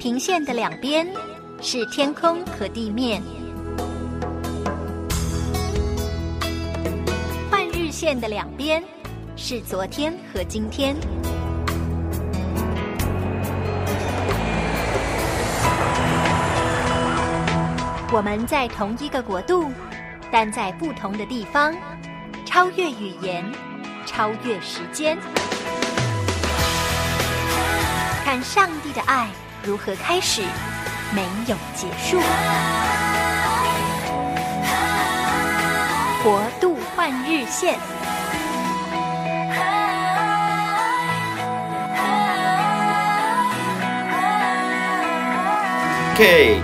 平线的两边是天空和地面，换日线的两边是昨天和今天。我们在同一个国度，但在不同的地方，超越语言，超越时间，看上帝的爱如何开始，没有结束。国度换日线。OK。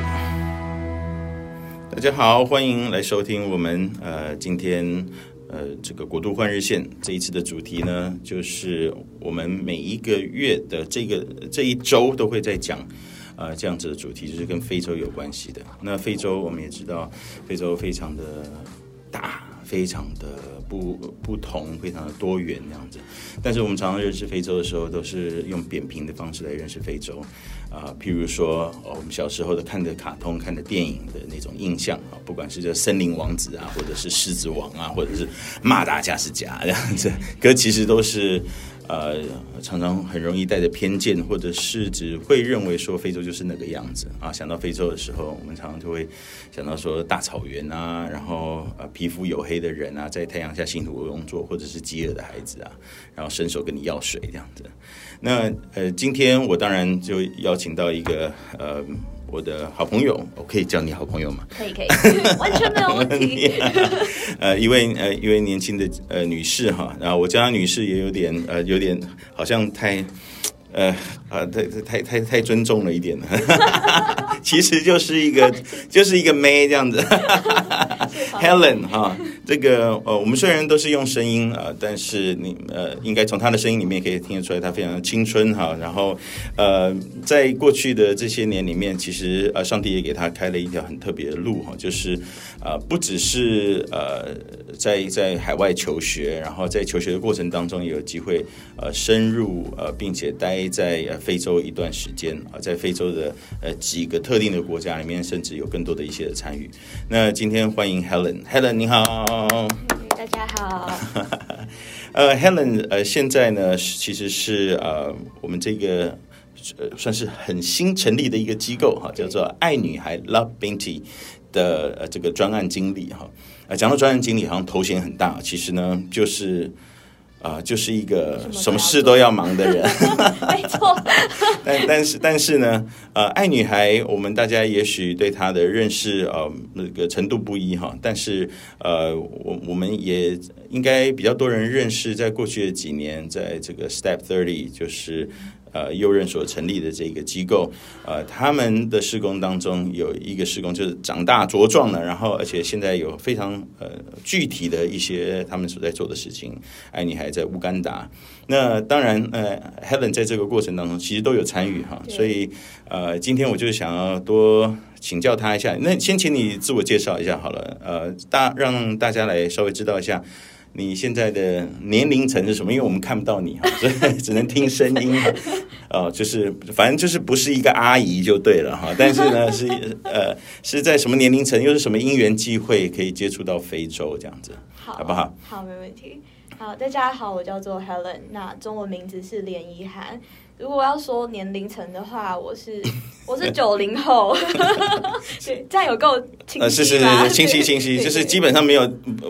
大家好，欢迎来收听我们呃今天呃这个国度换日线这一次的主题呢，就是我们每一个月的这个这一周都会在讲呃这样子的主题，就是跟非洲有关系的。那非洲我们也知道，非洲非常的大，非常的不不同，非常的多元这样子。但是我们常常认识非洲的时候，都是用扁平的方式来认识非洲。啊，譬如说，我们小时候的看的卡通、看的电影的那种印象啊，不管是这森林王子啊，或者是狮子王啊，或者是马达加斯加这样子，可其实都是。呃，常常很容易带着偏见，或者是只会认为说非洲就是那个样子啊。想到非洲的时候，我们常常就会想到说大草原啊，然后呃皮肤黝黑的人啊，在太阳下辛苦工作，或者是饥饿的孩子啊，然后伸手跟你要水这样子。那呃，今天我当然就邀请到一个呃。我的好朋友，我可以叫你好朋友吗？可以，可以，完全没有问题。呃，一位呃一位年轻的呃女士哈，然后我叫她女士也有点呃有点好像太呃啊太太太太尊重了一点了，其实就是一个就是一个妹这样子，Helen 哈。这个呃，我们虽然都是用声音啊，但是你呃，应该从他的声音里面可以听得出来，他非常的青春哈。然后呃，在过去的这些年里面，其实呃，上帝也给他开了一条很特别的路哈，就是呃，不只是呃，在在海外求学，然后在求学的过程当中也有机会呃深入呃，并且待在呃非洲一段时间啊，在非洲的呃几个特定的国家里面，甚至有更多的一些的参与。那今天欢迎 Helen，Helen 你好。嗯，大家好。呃，Helen，呃，现在呢，其实是呃，我们这个呃，算是很新成立的一个机构哈，叫做爱女孩 Love Binty” 的呃这个专案经理哈。呃，讲到专案经理，好像头衔很大，其实呢，就是。啊、呃，就是一个什么事都要忙的人，没错。但但是但是呢，呃，爱女孩，我们大家也许对她的认识呃那个程度不一哈，但是呃，我我们也应该比较多人认识，在过去的几年，在这个 Step Thirty 就是。呃，右任所成立的这个机构，呃，他们的施工当中有一个施工就是长大茁壮了，然后而且现在有非常呃具体的一些他们所在做的事情。爱你还在乌干达，那当然呃，Helen 在这个过程当中其实都有参与哈，所以呃，今天我就想要多请教他一下。那先请你自我介绍一下好了，呃，大让大家来稍微知道一下。你现在的年龄层是什么？因为我们看不到你哈，所 以只能听声音哈。哦，就是反正就是不是一个阿姨就对了哈。但是呢，是呃是在什么年龄层，又是什么因缘际会可以接触到非洲这样子，好，好不好？好，没问题。好，大家好，我叫做 Helen，那中文名字是连怡涵。如果要说年龄层的话，我是 我是九零后，对，这样有够清晰吗？呃，是是是，清晰清晰，就是基本上没有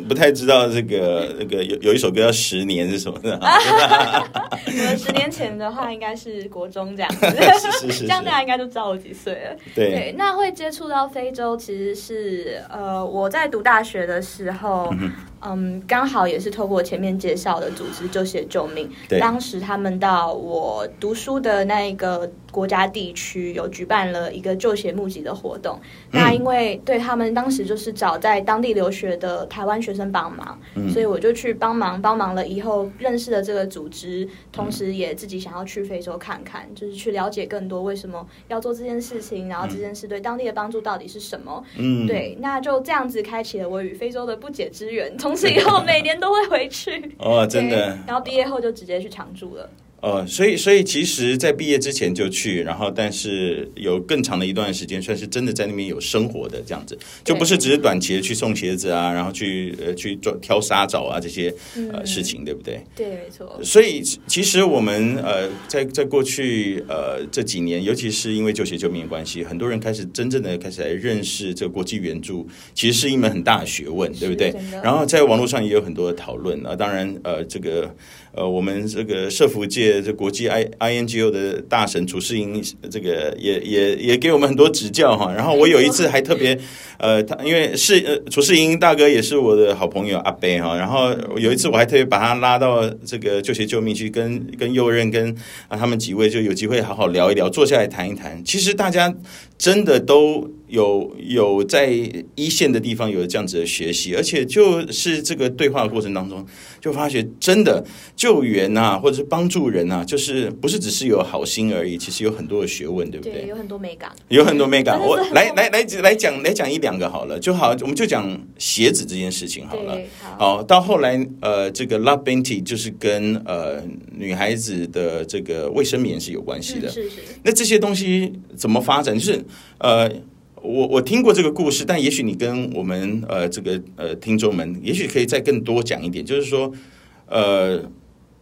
不太知道这个那个有有一首歌叫《十年》是什么的。我们十年前的话，应该是国中这样子，是是是，这样大家应该都知道我几岁了。对，对，那会接触到非洲，其实是呃，我在读大学的时候。嗯嗯，刚好也是透过前面介绍的组织就写救命，当时他们到我读书的那一个国家地区有举办了一个救血募集的活动。嗯、那因为对他们当时就是找在当地留学的台湾学生帮忙，嗯、所以我就去帮忙。帮忙了以后，认识了这个组织，同时也自己想要去非洲看看，就是去了解更多为什么要做这件事情，然后这件事对当地的帮助到底是什么。嗯，对，那就这样子开启了我与非洲的不解之缘。从此以后，每年都会回去。哦，真的。然后毕业后就直接去常住了。呃，所以所以其实，在毕业之前就去，然后但是有更长的一段时间，算是真的在那边有生活的这样子，就不是只是短期的去送鞋子啊，然后去呃去做挑沙枣啊这些呃、嗯、事情，对不对？对，没错。所以其实我们呃在在过去呃这几年，尤其是因为就学救命关系，很多人开始真正的开始来认识这个国际援助，其实是一门很大的学问，对不对？然后在网络上也有很多的讨论啊，当然呃这个。呃，我们这个社福界这国际 I I N G O 的大神楚世英，这个也也也给我们很多指教哈。然后我有一次还特别，呃，他因为是呃楚世英大哥也是我的好朋友阿贝哈。然后有一次我还特别把他拉到这个救学救命去跟，跟跟右任跟啊他们几位就有机会好好聊一聊，坐下来谈一谈。其实大家真的都。有有在一线的地方有这样子的学习，而且就是这个对话的过程当中，就发觉真的救援啊，或者是帮助人啊，就是不是只是有好心而已，其实有很多的学问，对不对？对，有很多美感，有很多美感。我来来来来讲来讲一两个好了，就好，我们就讲鞋子这件事情好了。好，到后来呃，这个 Love Binti 就是跟呃女孩子的这个卫生棉是有关系的。是是。那这些东西怎么发展？就是呃。我我听过这个故事，但也许你跟我们呃这个呃听众们，也许可以再更多讲一点，就是说，呃，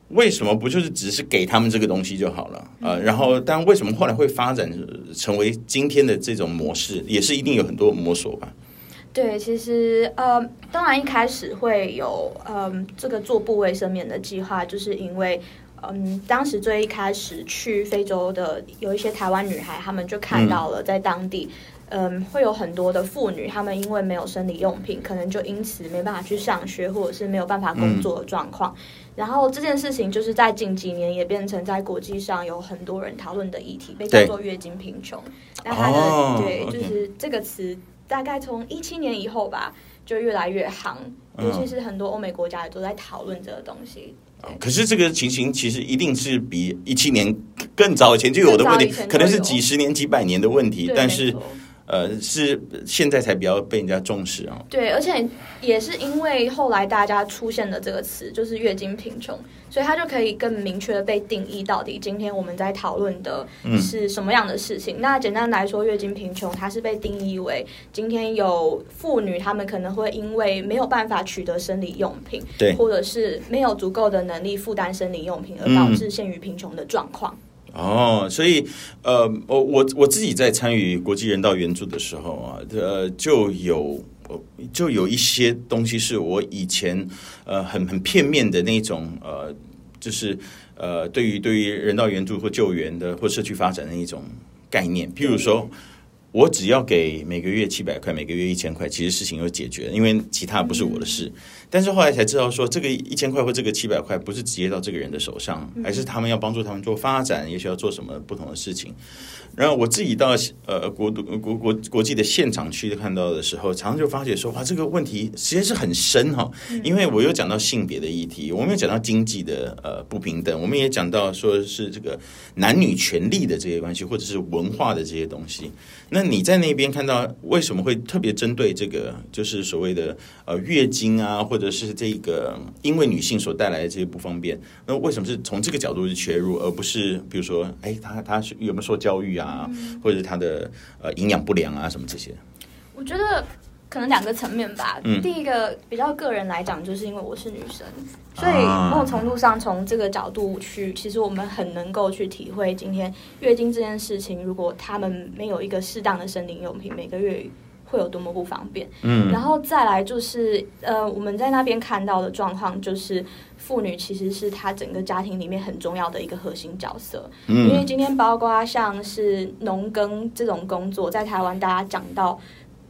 为什么不就是只是给他们这个东西就好了？呃，然后，但为什么后来会发展成为今天的这种模式，也是一定有很多摸索吧？对，其实呃，当然一开始会有嗯、这个做部卫生棉的计划，就是因为嗯当时最一开始去非洲的有一些台湾女孩，她们就看到了在当地。嗯嗯，会有很多的妇女，她们因为没有生理用品，可能就因此没办法去上学，或者是没有办法工作的状况。嗯、然后这件事情就是在近几年也变成在国际上有很多人讨论的议题，被叫做月经贫穷。那它的、哦、对，就是这个词大概从一七年以后吧，就越来越夯，尤其是很多欧美国家也都在讨论这个东西。可是这个情形其实一定是比一七年更早以前就有的问题，可能是几十年、几百年的问题，但是。呃，是现在才比较被人家重视啊。对，而且也是因为后来大家出现的这个词，就是月经贫穷，所以它就可以更明确的被定义到底今天我们在讨论的是什么样的事情。嗯、那简单来说，月经贫穷它是被定义为今天有妇女她们可能会因为没有办法取得生理用品，对，或者是没有足够的能力负担生理用品，而导致陷于贫穷的状况。哦，所以呃，我我我自己在参与国际人道援助的时候啊，呃，就有就有一些东西是我以前呃很很片面的那种呃，就是呃，对于对于人道援助或救援的或社区发展的一种概念，譬如说。我只要给每个月七百块，每个月一千块，其实事情就解决了，因为其他不是我的事。嗯、但是后来才知道说，这个一千块或这个七百块不是直接到这个人的手上，嗯、还是他们要帮助他们做发展，也许要做什么不同的事情。然后我自己到呃国国国国际的现场去看到的时候，常常就发觉说，哇，这个问题实际是很深哈，因为我有讲到性别的议题，我们有讲到经济的呃不平等，我们也讲到说是这个男女权利的这些关系，或者是文化的这些东西。那你在那边看到为什么会特别针对这个，就是所谓的呃月经啊，或者是这个因为女性所带来的这些不方便，那为什么是从这个角度去切入，而不是比如说，哎，他他是有没有受教育啊？啊，或者他的呃营养不良啊，什么这些？我觉得可能两个层面吧。嗯，第一个比较个人来讲，就是因为我是女生，所以某种程度上从这个角度去，其实我们很能够去体会今天月经这件事情。如果他们没有一个适当的生理用品，每个月。会有多么不方便？嗯，然后再来就是，呃，我们在那边看到的状况就是，妇女其实是她整个家庭里面很重要的一个核心角色。嗯，因为今天包括像是农耕这种工作，在台湾大家讲到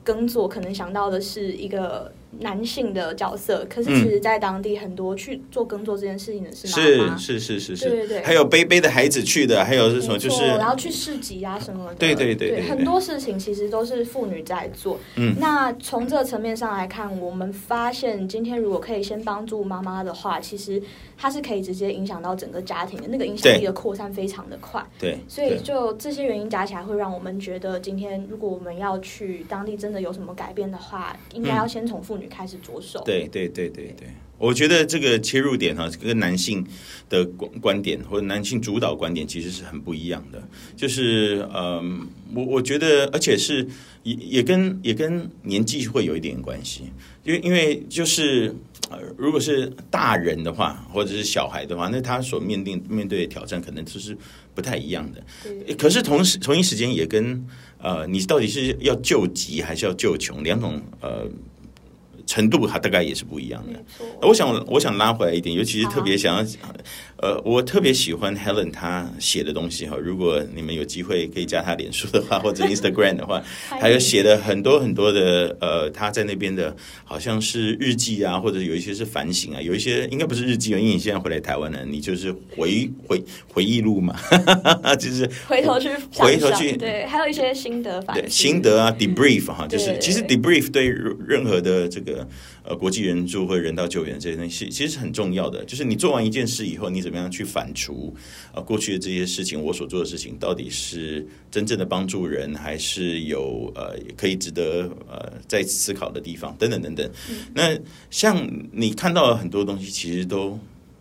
耕作，可能想到的是一个。男性的角色，可是其实，在当地很多去做耕作这件事情的是妈妈，是是是是。是，对对对，还有背背的孩子去的，还有是什么，就是然后去市集啊什么的，对对对，对，对，很多事情其实都是妇女在做。嗯，那从这个层面上来看，我们发现今天如果可以先帮助妈妈的话，其实它是可以直接影响到整个家庭的，那个影响力的扩散非常的快。对，所以就这些原因加起来，会让我们觉得今天如果我们要去当地真的有什么改变的话，应该要先从妇女女开始着手。对对对对对，我觉得这个切入点哈，跟男性的观观点或者男性主导观点其实是很不一样的。就是嗯，我我觉得，而且是也也跟也跟年纪会有一点关系，因为因为就是。如果是大人的话，或者是小孩的话，那他所面临面对的挑战可能就是不太一样的。对可是同时同一时间也跟呃，你到底是要救急还是要救穷，两种呃。程度它大概也是不一样的。我想，我想拉回来一点，尤其是特别想要，啊、呃，我特别喜欢 Helen 她写的东西哈。如果你们有机会可以加她脸书的话，或者 Instagram 的话，还有写的很多很多的呃，她在那边的好像是日记啊，或者有一些是反省啊，有一些应该不是日记，因为你现在回来台湾了，你就是回回回忆录嘛，就是回头去回头去对，还有一些心得反省心得啊，debrief 哈，就是其实 debrief 对任何的这个。呃，国际援助或者人道救援这些东西，其实是很重要的。就是你做完一件事以后，你怎么样去反刍啊？过去的这些事情，我所做的事情，到底是真正的帮助人，还是有呃可以值得呃再思考的地方？等等等等。嗯、那像你看到了很多东西，其实都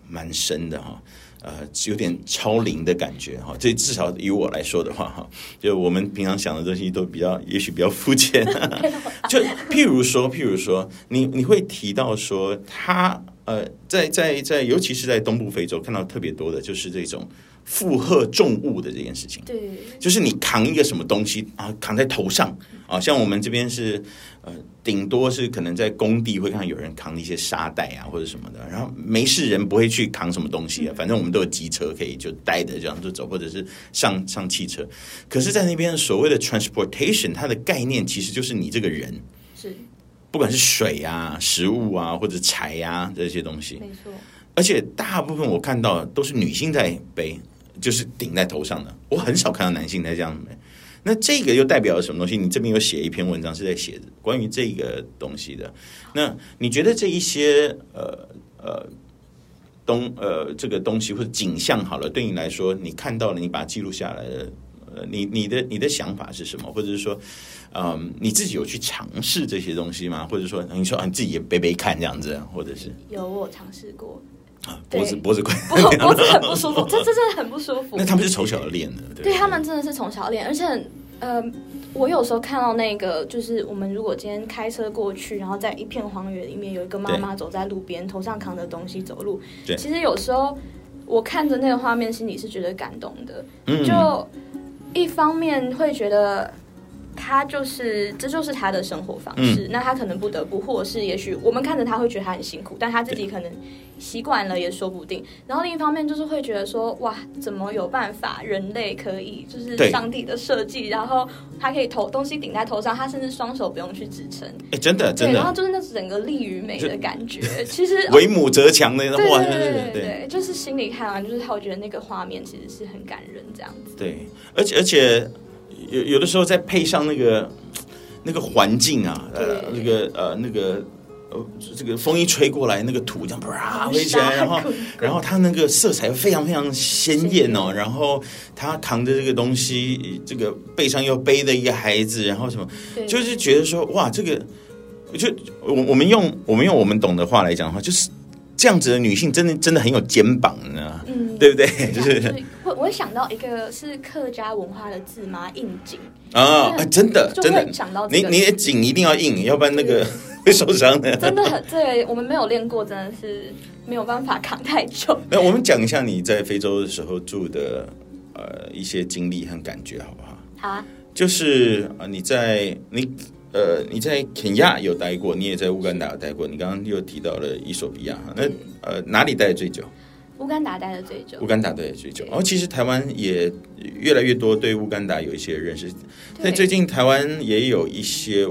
蛮深的哈。呃，有点超龄的感觉哈，这至少以我来说的话哈，就我们平常想的东西都比较，也许比较肤浅。就譬如说，譬如说，你你会提到说，他呃，在在在，尤其是在东部非洲看到特别多的，就是这种。负荷重物的这件事情，对，就是你扛一个什么东西啊，扛在头上啊，像我们这边是呃，顶多是可能在工地会看到有人扛一些沙袋啊或者什么的，然后没事人不会去扛什么东西啊，反正我们都有机车可以就带着这样就走，或者是上上汽车。可是，在那边所谓的 transportation，它的概念其实就是你这个人是，不管是水啊、食物啊或者柴啊这些东西，没错，而且大部分我看到都是女性在背。就是顶在头上的，我很少看到男性在这样背。那这个又代表了什么东西？你这边有写一篇文章是在写关于这个东西的。那你觉得这一些呃呃东呃这个东西或者景象好了，对你来说，你看到了，你把它记录下来的，呃，你你的你的想法是什么？或者是说，嗯、呃，你自己有去尝试这些东西吗？或者说，你说啊，你自己也背背看这样子，或者是有我尝试过。脖子脖子快，脖子很不舒服，这这真的很不舒服。那他们是从小练的，对，对他们真的是从小练，而且呃，我有时候看到那个，就是我们如果今天开车过去，然后在一片荒原里面，有一个妈妈走在路边，头上扛着东西走路，对其实有时候我看着那个画面，心里是觉得感动的。嗯，就一方面会觉得。他就是，这就是他的生活方式。嗯、那他可能不得不，或者是也许我们看着他会觉得他很辛苦，但他自己可能习惯了也说不定。然后另一方面就是会觉得说，哇，怎么有办法人类可以就是上帝的设计，然后他可以头东西顶在头上，他甚至双手不用去支撑。哎，真的，真的。然后就是那整个力与美的感觉，其实为母则强的那种。对对对对对，就是心里看完，就是他会觉得那个画面其实是很感人这样子。对，而且而且。有有的时候再配上那个那个环境啊，呃，那个呃那个呃这个风一吹过来，那个土这样啪飞起来，然后然后它那个色彩非常非常鲜艳哦，然后他扛着这个东西，这个背上又背着一个孩子，然后什么，就是觉得说哇，这个就我我们用我们用我们懂的话来讲的话，就是。这样子的女性真的真的很有肩膀呢，嗯，对不对？就是会我会想到一个是客家文化的字吗？应景啊，真的真的想到你你的颈一定要硬，要不然那个会受伤的。真的很对，我们没有练过，真的是没有办法扛太久。那我们讲一下你在非洲的时候住的呃一些经历和感觉，好不好？好啊，就是啊你在你。呃，你在肯亚有待过，你也在乌干达有待过。你刚刚又提到了伊索比亚，那呃哪里待的最久？乌干达待的最久。乌干达待的最久。然后、哦、其实台湾也越来越多对乌干达有一些认识。在对最近台湾也有一些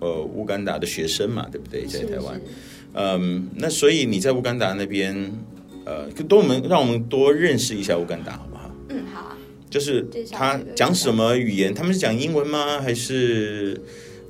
呃乌干达的学生嘛，对不对？在台湾，嗯，那所以你在乌干达那边，呃，多我们让我们多认识一下乌干达，好不好？嗯，好啊。就是他讲什么语言？他们是讲英文吗？还是？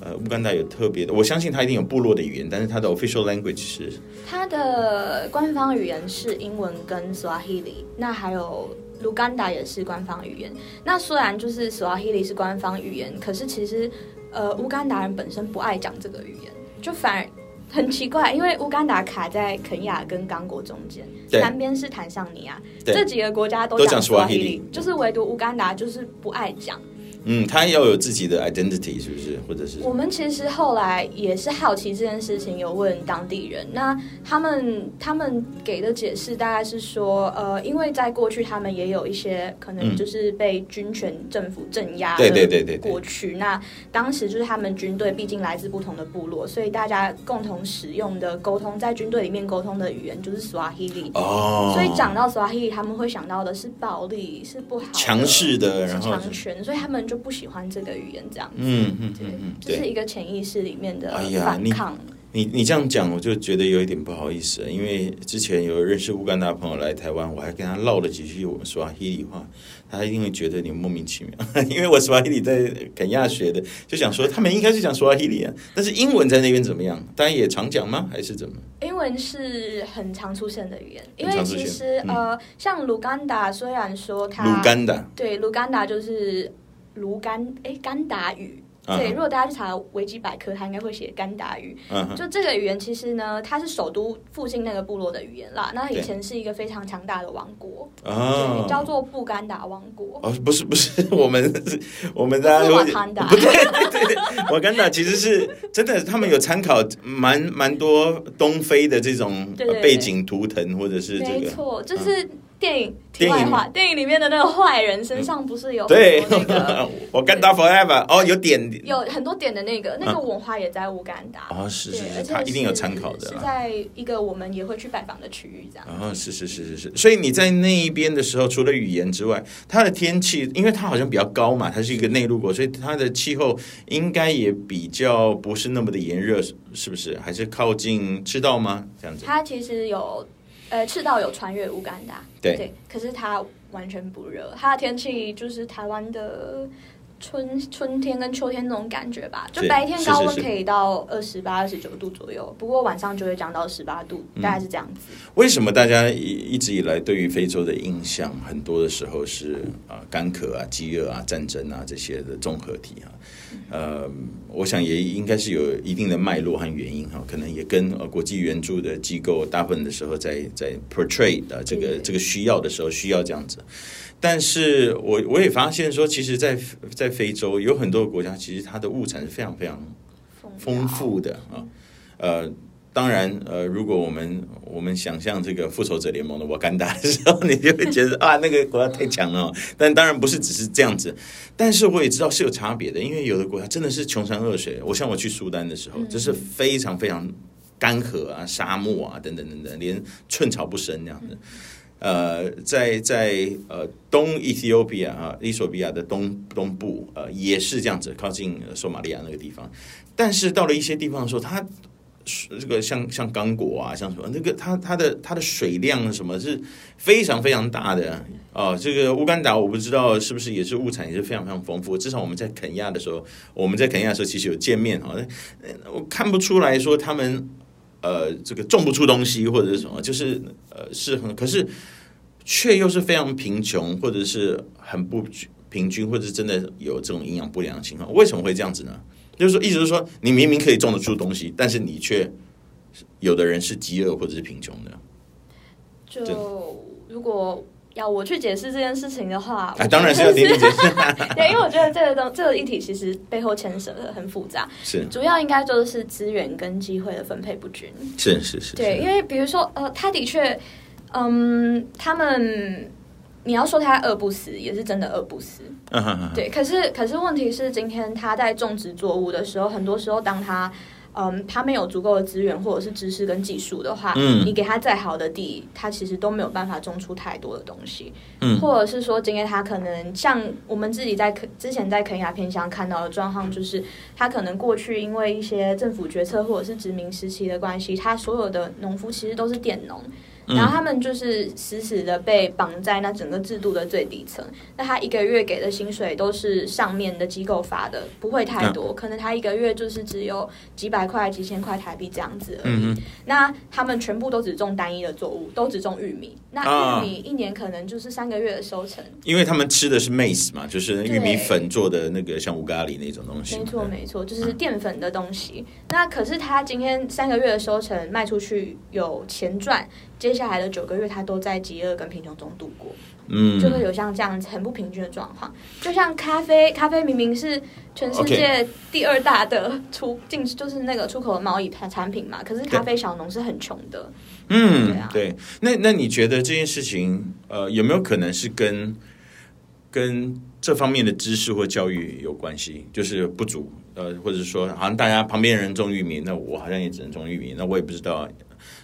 呃，乌干达有特别的，我相信它一定有部落的语言，但是它的 official language 是它的官方语言是英文跟 Swahili，那还有卢干达也是官方语言。那虽然就是 Swahili 是官方语言，可是其实呃乌干达人本身不爱讲这个语言，就反而很奇怪，因为乌干达卡在肯亚跟刚果中间，南边是坦桑尼亚，这几个国家都讲斯瓦希里，就是唯独乌干达就是不爱讲。嗯，他要有自己的 identity，是不是？或者是我们其实后来也是好奇这件事情，有问当地人，那他们他们给的解释大概是说，呃，因为在过去他们也有一些可能就是被军权政府镇压的过去，对对对对对，那当时就是他们军队毕竟来自不同的部落，所以大家共同使用的沟通在军队里面沟通的语言就是 Swahili 哦，所以讲到 Swahili，，他们会想到的是暴力，是不好强势的，然后强权，所以他们。就不喜欢这个语言，这样子，嗯嗯嗯嗯，这是一个潜意识里面的反抗。哎你你这样讲，我就觉得有一点不好意思，因为之前有认识乌干达朋友来台湾，我还跟他唠了几句我说希里话，他一定会觉得你莫名其妙，因为我说阿希里在肯亚学的，就想说他们应该是讲说阿希里啊，但是英文在那边怎么样？大家也常讲吗？还是怎么？英文是很常出现的语言，因为其实、嗯、呃，像卢干达虽然说他卢干达对卢干达就是。卢甘哎，甘达语。对，如果大家去查维基百科，它应该会写甘达语。Uh-huh. 就这个语言，其实呢，它是首都附近那个部落的语言啦。那以前是一个非常强大的王国，oh. 叫做布甘达王国。哦，不是 不是，我们 我们大家瓦坎达，不对 对对，瓦坎达其实是真的，他们有参考蛮蛮多东非的这种背景图腾，或者是这个，没错，就是。电影题外话，电影里面的那个坏人身上不是有对那个？我干达 forever 哦，有点有很多点的那个那个文化也在乌干达哦，是是是，他一定有参考的，是在一个我们也会去拜访的区域这样。哦，是是是是是，所以你在那一边的时候，除了语言之外，它的天气，因为它好像比较高嘛，它是一个内陆国，所以它的气候应该也比较不是那么的炎热，是不是？还是靠近赤道吗？这样子？它其实有。呃，赤道有穿越乌干达，对，对，可是它完全不热，它的天气就是台湾的春春天跟秋天那种感觉吧，就白天高温可以到二十八、二十九度左右，不过晚上就会降到十八度，大概是这样子。为什么大家一一直以来对于非洲的印象，很多的时候是啊干渴啊、饥饿啊、战争啊这些的综合体啊？呃，我想也应该是有一定的脉络和原因哈，可能也跟呃国际援助的机构大部分的时候在在 portray 的这个这个需要的时候需要这样子，但是我我也发现说，其实在，在在非洲有很多国家，其实它的物产是非常非常丰富的啊，呃。当然，呃，如果我们我们想象这个复仇者联盟的瓦干达的时候，你就会觉得啊，那个国家太强了。但当然不是只是这样子，但是我也知道是有差别的，因为有的国家真的是穷山恶水。我像我去苏丹的时候，就是非常非常干涸啊、沙漠啊等等等等，连寸草不生这样子。呃，在在呃东 Ethiopia 啊，伊索比亚的东东部，呃，也是这样子，靠近索马利亚那个地方。但是到了一些地方的时候，它这个像像刚果啊，像什么那个它它的它的水量什么是非常非常大的哦。这个乌干达我不知道是不是也是物产也是非常非常丰富。至少我们在肯亚的时候，我们在肯亚的时候其实有见面哈，我看不出来说他们呃这个种不出东西或者是什么，就是呃是很可是却又是非常贫穷或者是很不平均，或者是真的有这种营养不良的情况。为什么会这样子呢？就是说，意思是说，你明明可以种得出东西，但是你却有的人是饥饿或者是贫穷的。就如果要我去解释这件事情的话，啊，当然是要听你解释。对，因为我觉得这个东这个议题其实背后牵涉的很复杂，是主要应该就是资源跟机会的分配不均。是是是，对，因为比如说，呃，他的确，嗯，他们。你要说他饿不死，也是真的饿不死。对，可是可是问题是，今天他在种植作物的时候，很多时候当他嗯他没有足够的资源或者是知识跟技术的话，嗯，你给他再好的地，他其实都没有办法种出太多的东西。嗯，或者是说，今天他可能像我们自己在肯之前在肯亚偏乡看到的状况，就是他可能过去因为一些政府决策或者是殖民时期的关系，他所有的农夫其实都是佃农。然后他们就是死死的被绑在那整个制度的最底层。那他一个月给的薪水都是上面的机构发的，不会太多，可能他一个月就是只有几百块、几千块台币这样子而已。那他们全部都只种单一的作物，都只种玉米。那玉米一年可能就是三个月的收成，因为他们吃的是 maize 嘛，就是玉米粉做的那个像乌咖喱那种东西。没错，没错，就是淀粉的东西。那可是他今天三个月的收成卖出去有钱赚，接下来的九个月他都在饥饿跟贫穷中度过，嗯，就会有像这样子很不平均的状况。就像咖啡，咖啡明明是全世界第二大的出进，就是那个出口的贸易产产品嘛，可是咖啡小农是很穷的。嗯，对啊，对。那那你觉得这件事情，呃，有没有可能是跟跟这方面的知识或教育有关系？就是不足。呃，或者说，好像大家旁边人种玉米，那我好像也只能种玉米，那我也不知道。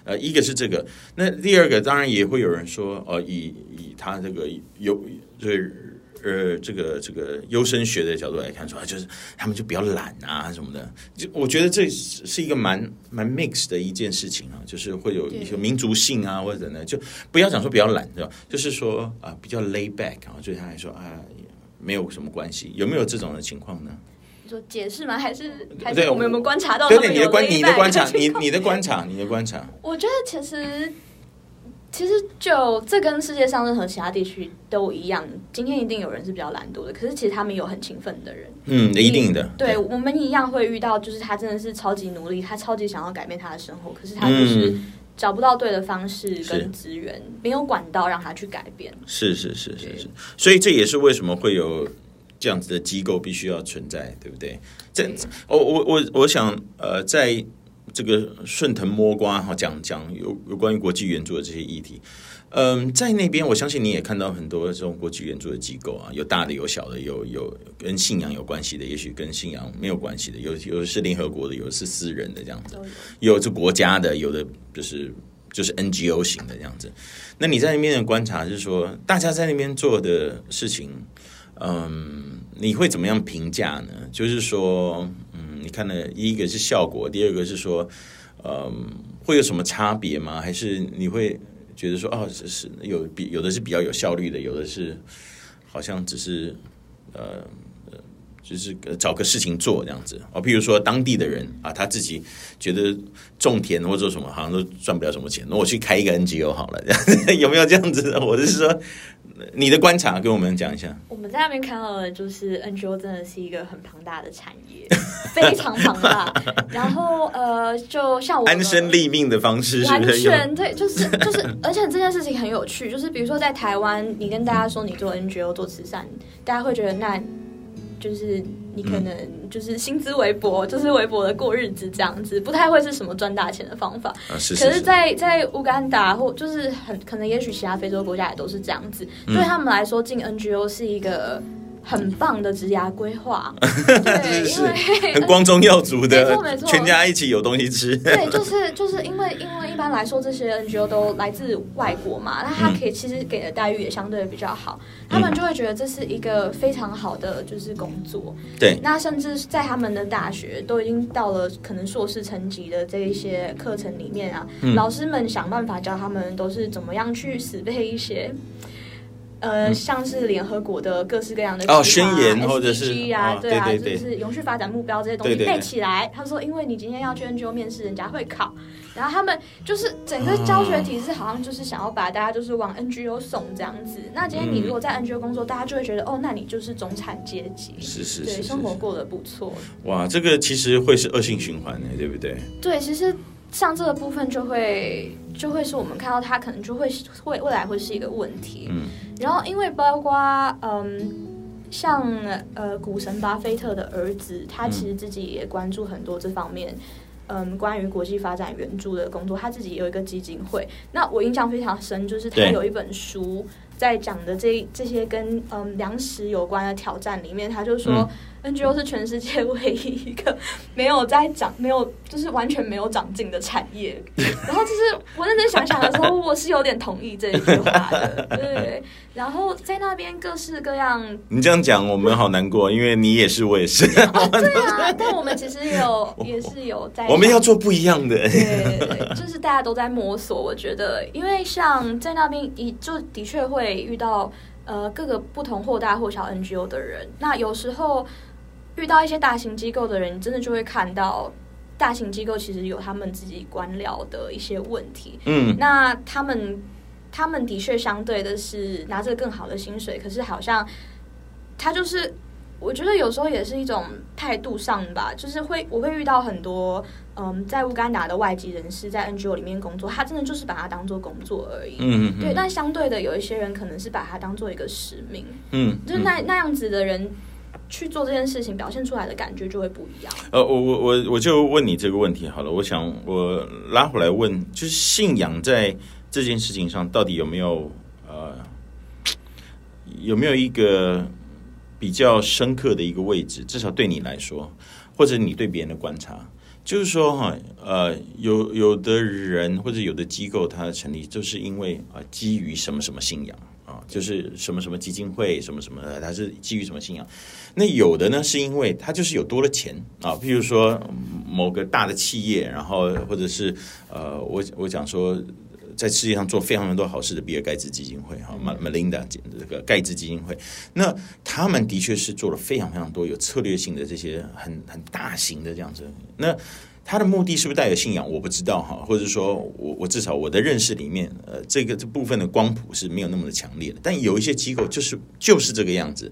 呃，一个是这个，那第二个当然也会有人说，呃，以以他这个优，就是呃这个这个优生学的角度来看，说就是他们就比较懒啊什么的。就我觉得这是一个蛮蛮 mix 的一件事情啊，就是会有一些民族性啊，或者呢，就不要讲说比较懒，对吧？就是说啊、呃，比较 lay back 啊，对他来说啊，没有什么关系。有没有这种的情况呢？说解释吗？还是还是我们有没有观察到？对，对，你的观你的观察，你你的观察，你的观察。我觉得其实其实就这跟世界上任何其他地区都一样，今天一定有人是比较懒惰的，可是其实他们有很勤奋的人。嗯，一定的。对，我们一样会遇到，就是他真的是超级努力，他超级想要改变他的生活，可是他就是找不到对的方式跟资源，嗯、没有管道让他去改变。是是是是是，所以这也是为什么会有。这样子的机构必须要存在，对不对？这我我我我想，呃，在这个顺藤摸瓜哈，讲讲有有关于国际援助的这些议题，嗯、呃，在那边我相信你也看到很多这种国际援助的机构啊，有大的有小的，有有跟信仰有关系的，也许跟信仰没有关系的，有有的是联合国的，有的是私人的这样子，有是国家的，有的就是就是 NGO 型的这样子。那你在那边的观察是说，大家在那边做的事情。嗯，你会怎么样评价呢？就是说，嗯，你看呢，一个是效果，第二个是说，嗯，会有什么差别吗？还是你会觉得说，哦，是是有比有的是比较有效率的，有的是好像只是呃。就是找个事情做这样子哦，譬如说当地的人啊，他自己觉得种田或者什么好像都赚不了什么钱，那我去开一个 NGO 好了，有没有这样子？我是说，你的观察跟我们讲一下。我们在那边看到的就是 NGO 真的是一个很庞大的产业，非常庞大。然后呃，就像我安身立命的方式是是，完全对，就是就是，而且这件事情很有趣，就是比如说在台湾，你跟大家说你做 NGO 做慈善，大家会觉得那。就是你可能就是薪资微薄，嗯、就是微薄的过日子这样子，不太会是什么赚大钱的方法。啊、是是是，可是在，在在乌干达或就是很可能，也许其他非洲国家也都是这样子。嗯、对他们来说，进 NGO 是一个。很棒的职涯规划，对，因为 很光宗耀祖的，没错没错，全家一起有东西吃。对，就是就是因为因为一般来说这些 NGO 都来自外国嘛，那他可以其实给的待遇也相对比较好，他们就会觉得这是一个非常好的就是工作。对，那甚至在他们的大学都已经到了可能硕士层级的这一些课程里面啊，老师们想办法教他们都是怎么样去死背一些。呃，像是联合国的各式各样的哦宣言或者是啊，对啊，就是永续发展目标这些东西背起来。他说，因为你今天要去 NGO 面试，人家会考，然后他们就是整个教学体制好像就是想要把大家就是往 NGO 送这样子。那今天你如果在 NGO 工作，大家就会觉得哦，那你就是中产阶级，是是，对，生活过得不错。哇，这个其实会是恶性循环的，对不对？对，其实。像这个部分就会就会是我们看到它可能就会会未来会是一个问题，嗯，然后因为包括嗯，像呃股神巴菲特的儿子，他其实自己也关注很多这方面，嗯，关于国际发展援助的工作，他自己有一个基金会。那我印象非常深，就是他有一本书在讲的这这些跟嗯粮食有关的挑战里面，他就说。NGO 是全世界唯一一个没有在长、没有就是完全没有长进的产业。然后就是我认真想想的时候，我是有点同意这一句话的。对，然后在那边各式各样。你这样讲，我们好难过，因为你也是，我也是。哦、对啊，但我们其实有 也是有在。我们要做不一样的。对，对，就是大家都在摸索。我觉得，因为像在那边，一就的确会遇到。呃，各个不同或大或小 NGO 的人，那有时候遇到一些大型机构的人，真的就会看到大型机构其实有他们自己官僚的一些问题。嗯，那他们他们的确相对的是拿着更好的薪水，可是好像他就是。我觉得有时候也是一种态度上吧，就是会我会遇到很多嗯，在乌干达的外籍人士在 NGO 里面工作，他真的就是把它当做工作而已。嗯嗯。对，但相对的，有一些人可能是把它当做一个使命。嗯。就是那那样子的人去做这件事情，表现出来的感觉就会不一样。呃，我我我我就问你这个问题好了，我想我拉回来问，就是信仰在这件事情上到底有没有呃有没有一个？比较深刻的一个位置，至少对你来说，或者你对别人的观察，就是说哈，呃，有有的人或者有的机构，它的成立就是因为啊，基于什么什么信仰啊，就是什么什么基金会，什么什么的，它是基于什么信仰。那有的呢，是因为它就是有多了钱啊，譬如说某个大的企业，然后或者是呃，我我讲说。在世界上做非常多好事的比尔盖茨基金会哈，马马琳达这个盖茨基金会，那他们的确是做了非常非常多有策略性的这些很很大型的这样子。那他的目的是不是带有信仰？我不知道哈，或者说我我至少我的认识里面，呃，这个这部分的光谱是没有那么的强烈的。但有一些机构就是就是这个样子。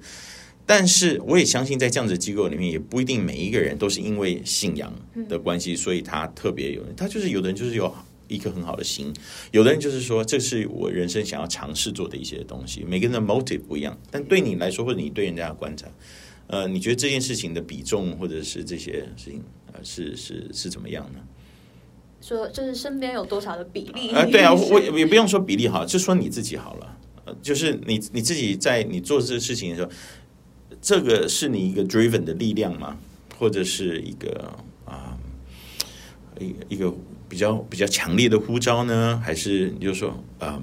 但是我也相信，在这样子的机构里面，也不一定每一个人都是因为信仰的关系，所以他特别有，他就是有的人就是有。一颗很好的心，有的人就是说，这是我人生想要尝试做的一些东西。每个人的 motive 不一样，但对你来说，或者你对人家的观察，呃，你觉得这件事情的比重，或者是这些事情，呃，是是是怎么样呢？说就是身边有多少的比例？呃，对啊，我也不用说比例哈，就说你自己好了。呃，就是你你自己在你做这个事情的时候，这个是你一个 driven 的力量吗？或者是一个啊，一、呃、一个。比较比较强烈的呼召呢，还是你就说，嗯，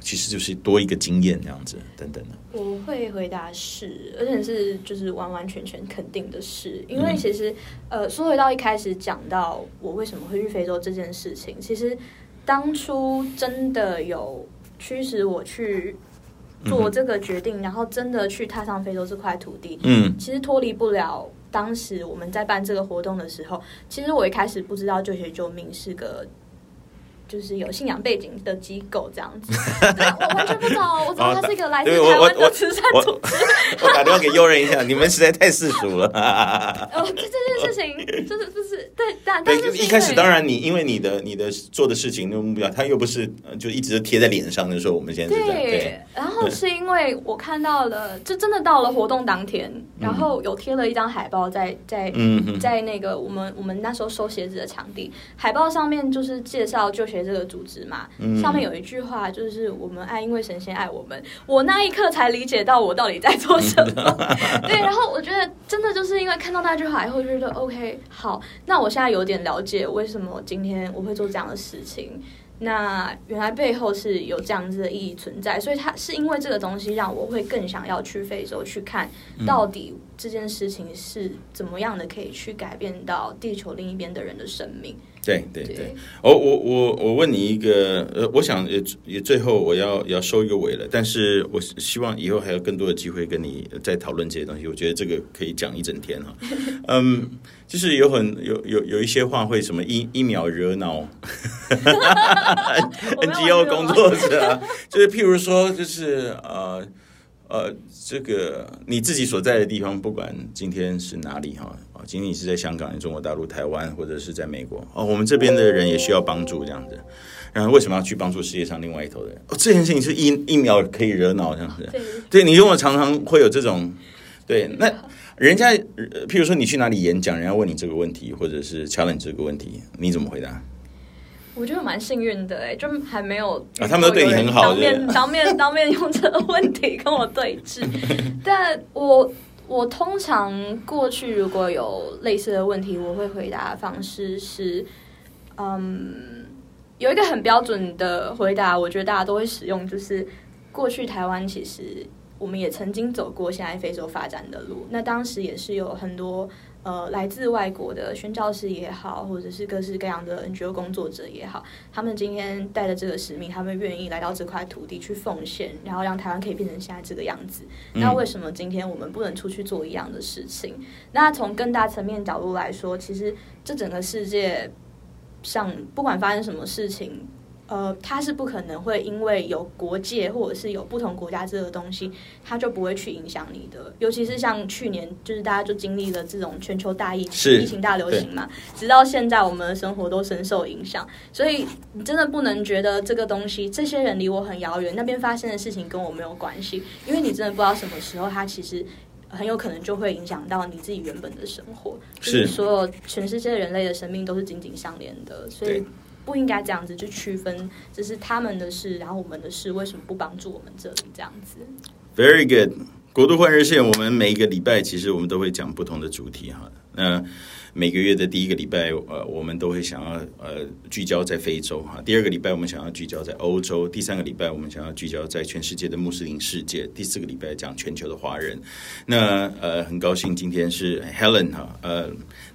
其实就是多一个经验这样子等等的。我会回答是，而且是就是完完全全肯定的是，因为其实、嗯、呃，说回到一开始讲到我为什么会去非洲这件事情，其实当初真的有驱使我去做这个决定，嗯、然后真的去踏上非洲这块土地，嗯，其实脱离不了。当时我们在办这个活动的时候，其实我一开始不知道救学救命是个。就是有信仰背景的机构这样子，我完全不知道，我知道他是一个来自台湾的慈善组织。我，我，我打电话给悠人一下，你们实在太世俗了。哦，这这件事情就是就是对，但但是一开始当然你因为你的你的做的事情那个目标，他又不是就一直都贴在脸上的时候，我们现在对。然后是因为我看到了，就真的到了活动当天，然后有贴了一张海报在在在那个我们我们那时候收鞋子的场地，海报上面就是介绍就学。这个组织嘛，上面有一句话，就是我们爱，因为神仙爱我们。我那一刻才理解到我到底在做什么。对，然后我觉得真的就是因为看到那句话以后，就觉得 OK，好，那我现在有点了解为什么今天我会做这样的事情。那原来背后是有这样子的意义存在，所以它是因为这个东西让我会更想要去非洲去看到底这件事情是怎么样的，可以去改变到地球另一边的人的生命。对对对，哦我我我问你一个，呃，我想也也最后我要要收一个尾了，但是我希望以后还有更多的机会跟你再讨论这些东西，我觉得这个可以讲一整天哈。嗯，就是有很有有有一些话会什么一一秒惹恼，NGO 工作者，就是譬如说，就是呃。呃，这个你自己所在的地方，不管今天是哪里哈，啊，今天你是在香港、中国大陆、台湾，或者是在美国，哦，我们这边的人也需要帮助这样子。然后为什么要去帮助世界上另外一头的人？哦，这件事情是一一秒可以惹恼这样子。对，对你跟我常常会有这种，对，那人家，譬如说你去哪里演讲，人家问你这个问题，或者是 challenge 这个问题，你怎么回答？我觉得蛮幸运的哎，就还没有啊，他们都对你很好，当面当面 当面用这个问题跟我对峙。但我我通常过去如果有类似的问题，我会回答的方式是，嗯，有一个很标准的回答，我觉得大家都会使用，就是过去台湾其实我们也曾经走过现在非洲发展的路，那当时也是有很多。呃，来自外国的宣教士也好，或者是各式各样的 NGO 工作者也好，他们今天带着这个使命，他们愿意来到这块土地去奉献，然后让台湾可以变成现在这个样子。嗯。那为什么今天我们不能出去做一样的事情？那从更大层面角度来说，其实这整个世界上，不管发生什么事情。呃，它是不可能会因为有国界或者是有不同国家这个东西，它就不会去影响你的。尤其是像去年，就是大家就经历了这种全球大疫情、疫情大流行嘛，直到现在，我们的生活都深受影响。所以你真的不能觉得这个东西，这些人离我很遥远，那边发生的事情跟我没有关系，因为你真的不知道什么时候，它其实很有可能就会影响到你自己原本的生活。是，所有全世界人类的生命都是紧紧相连的，所以。不应该这样子去区分，这是他们的事，然后我们的事为什么不帮助我们这里这样子？Very good，国度换日线，我们每一个礼拜其实我们都会讲不同的主题哈。那每个月的第一个礼拜，呃，我们都会想要呃聚焦在非洲哈。第二个礼拜我们想要聚焦在欧洲，第三个礼拜我们想要聚焦在全世界的穆斯林世界，第四个礼拜讲全球的华人。那呃，很高兴今天是 Helen 哈，呃。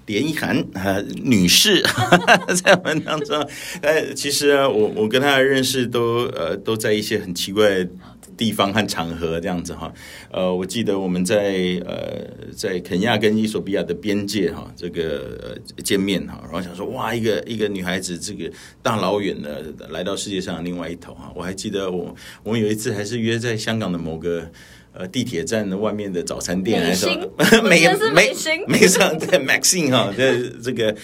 连一涵啊，女士 在我们当中，呃，其实啊，我我跟她的认识都呃都在一些很奇怪地方和场合这样子哈，呃，我记得我们在呃在肯亚跟伊索比亚的边界哈，这个呃见面哈，然后想说哇，一个一个女孩子这个大老远的来到世界上另外一头哈，我还记得我我们有一次还是约在香港的某个。呃，地铁站的外面的早餐店还是什么？美美美上对 Maxine 哈，这这个。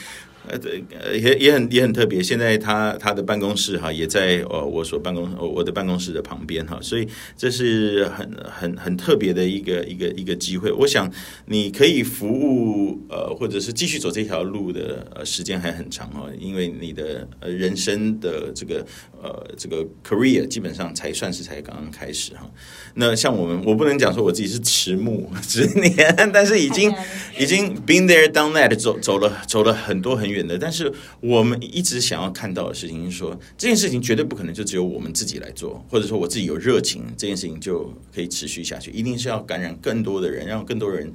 呃，对，呃，也也很也很特别。现在他他的办公室哈，也在呃我所办公我的办公室的旁边哈，所以这是很很很特别的一个一个一个机会。我想你可以服务呃，或者是继续走这条路的呃时间还很长哦，因为你的呃人生的这个呃这个 career 基本上才算是才刚刚开始哈。那像我们，我不能讲说我自己是迟暮 十年，但是已经已经 been there done that 走走了走了很多很远。但是我们一直想要看到的事情是说，这件事情绝对不可能就只有我们自己来做，或者说我自己有热情，这件事情就可以持续下去。一定是要感染更多的人，让更多人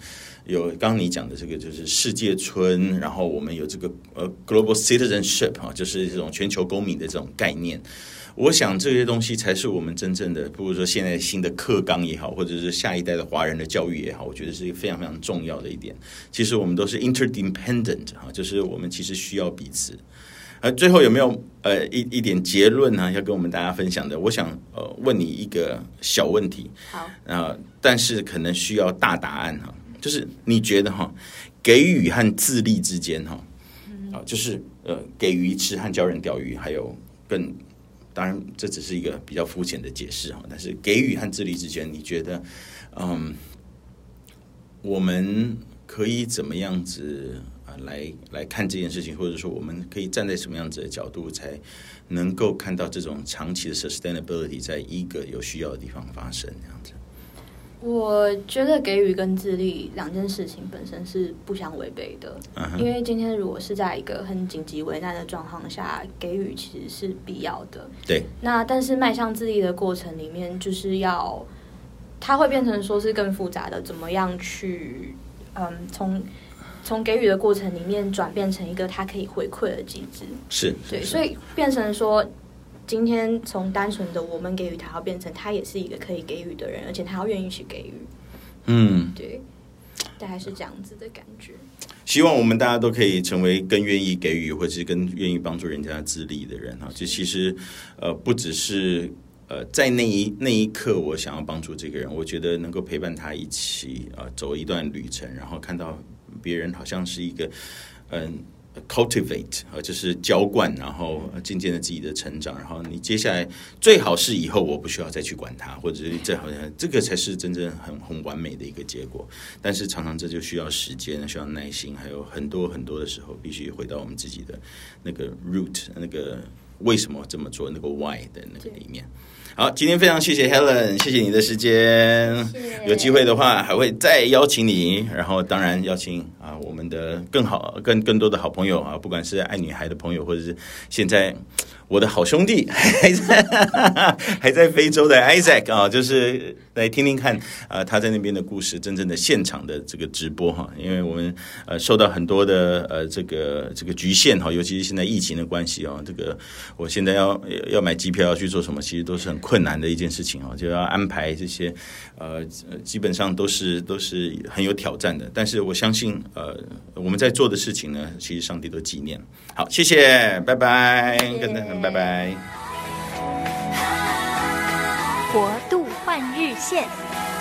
有刚刚你讲的这个就是世界村，然后我们有这个呃 global citizenship 啊，就是这种全球公民的这种概念。我想这些东西才是我们真正的，比如说现在新的课纲也好，或者是下一代的华人的教育也好，我觉得是一个非常非常重要的一点。其实我们都是 interdependent 哈，就是我们其实需要彼此。呃，最后有没有呃一一点结论呢？要跟我们大家分享的？我想呃问你一个小问题，好，呃，但是可能需要大答案哈，就是你觉得哈，给予和自立之间哈，啊，就是呃给鱼吃和教人钓鱼，还有更。当然，这只是一个比较肤浅的解释哈。但是，给予和自立之间，你觉得，嗯，我们可以怎么样子啊来来看这件事情，或者说，我们可以站在什么样子的角度，才能够看到这种长期的 sustainability 在一个有需要的地方发生这样子？我觉得给予跟自立两件事情本身是不相违背的，uh-huh. 因为今天如果是在一个很紧急危难的状况下，给予其实是必要的。对。那但是迈向自立的过程里面，就是要它会变成说是更复杂的，怎么样去嗯从从给予的过程里面转变成一个它可以回馈的机制。是。对，所以变成说。今天从单纯的我们给予他，要变成他也是一个可以给予的人，而且他要愿意去给予。嗯，对，大概是这样子的感觉。希望我们大家都可以成为更愿意给予，或者是更愿意帮助人家自立的人哈。就其实呃，不只是呃，在那一那一刻，我想要帮助这个人，我觉得能够陪伴他一起啊、呃，走一段旅程，然后看到别人好像是一个嗯。呃 Cultivate 啊，就是浇灌，然后渐渐的自己的成长，然后你接下来最好是以后我不需要再去管它，或者是这好像这个才是真正很很完美的一个结果。但是常常这就需要时间，需要耐心，还有很多很多的时候必须回到我们自己的那个 root 那个为什么这么做，那个 why 的那个里面。好，今天非常谢谢 Helen，谢谢你的时间。有机会的话，还会再邀请你。然后，当然邀请啊，我们的更好、更更多的好朋友啊，不管是爱女孩的朋友，或者是现在。我的好兄弟还在 还在非洲的 Isaac 啊，就是来听听看呃，他在那边的故事，真正的现场的这个直播哈，因为我们呃受到很多的呃这个这个局限哈，尤其是现在疫情的关系啊，这个我现在要要买机票要去做什么，其实都是很困难的一件事情啊，就要安排这些呃基本上都是都是很有挑战的，但是我相信呃我们在做的事情呢，其实上帝都纪念。好，谢谢，拜拜，跟大家拜拜。线。